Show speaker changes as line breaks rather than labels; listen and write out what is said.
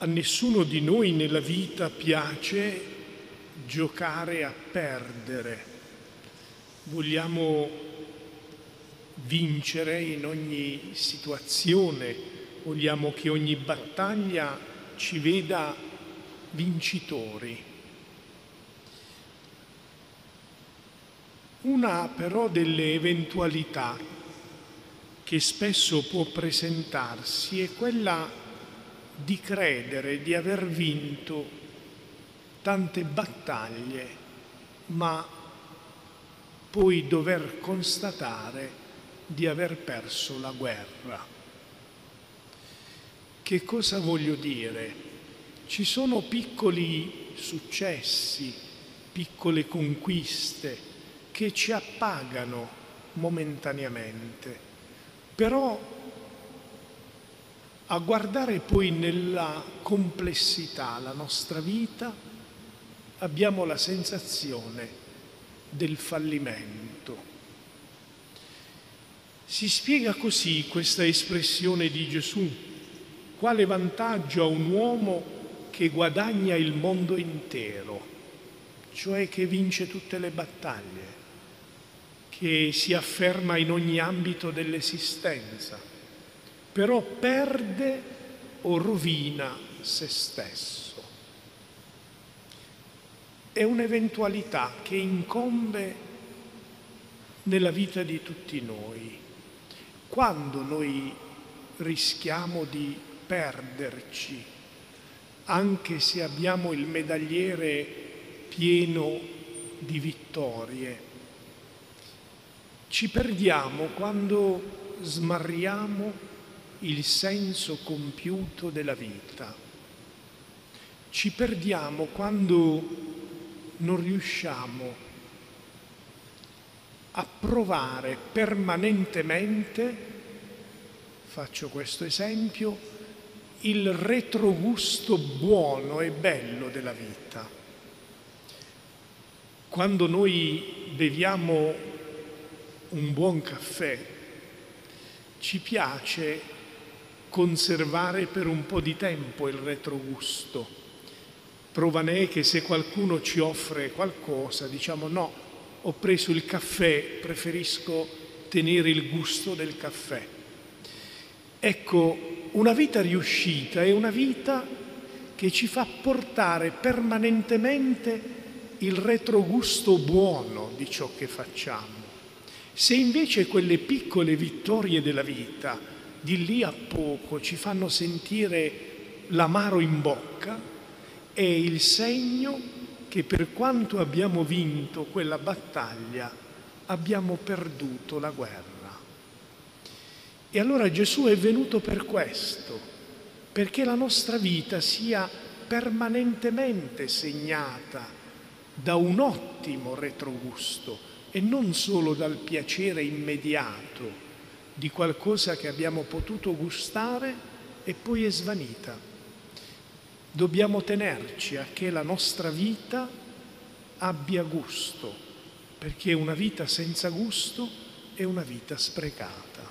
A nessuno di noi nella vita piace giocare a perdere. Vogliamo vincere in ogni situazione, vogliamo che ogni battaglia ci veda vincitori. Una però delle eventualità che spesso può presentarsi è quella di credere di aver vinto tante battaglie, ma poi dover constatare di aver perso la guerra. Che cosa voglio dire? Ci sono piccoli successi, piccole conquiste che ci appagano momentaneamente, però a guardare poi nella complessità la nostra vita, abbiamo la sensazione del fallimento. Si spiega così questa espressione di Gesù. Quale vantaggio ha un uomo che guadagna il mondo intero, cioè che vince tutte le battaglie, che si afferma in ogni ambito dell'esistenza? Però perde o rovina se stesso. È un'eventualità che incombe nella vita di tutti noi. Quando noi rischiamo di perderci, anche se abbiamo il medagliere pieno di vittorie, ci perdiamo quando smarriamo il senso compiuto della vita. Ci perdiamo quando non riusciamo a provare permanentemente, faccio questo esempio, il retrogusto buono e bello della vita. Quando noi beviamo un buon caffè, ci piace conservare per un po' di tempo il retrogusto. Prova ne è che se qualcuno ci offre qualcosa, diciamo no, ho preso il caffè, preferisco tenere il gusto del caffè. Ecco, una vita riuscita è una vita che ci fa portare permanentemente il retrogusto buono di ciò che facciamo. Se invece quelle piccole vittorie della vita di lì a poco ci fanno sentire l'amaro in bocca, è il segno che per quanto abbiamo vinto quella battaglia, abbiamo perduto la guerra. E allora Gesù è venuto per questo, perché la nostra vita sia permanentemente segnata da un ottimo retrogusto e non solo dal piacere immediato di qualcosa che abbiamo potuto gustare e poi è svanita. Dobbiamo tenerci a che la nostra vita abbia gusto, perché una vita senza gusto è una vita sprecata.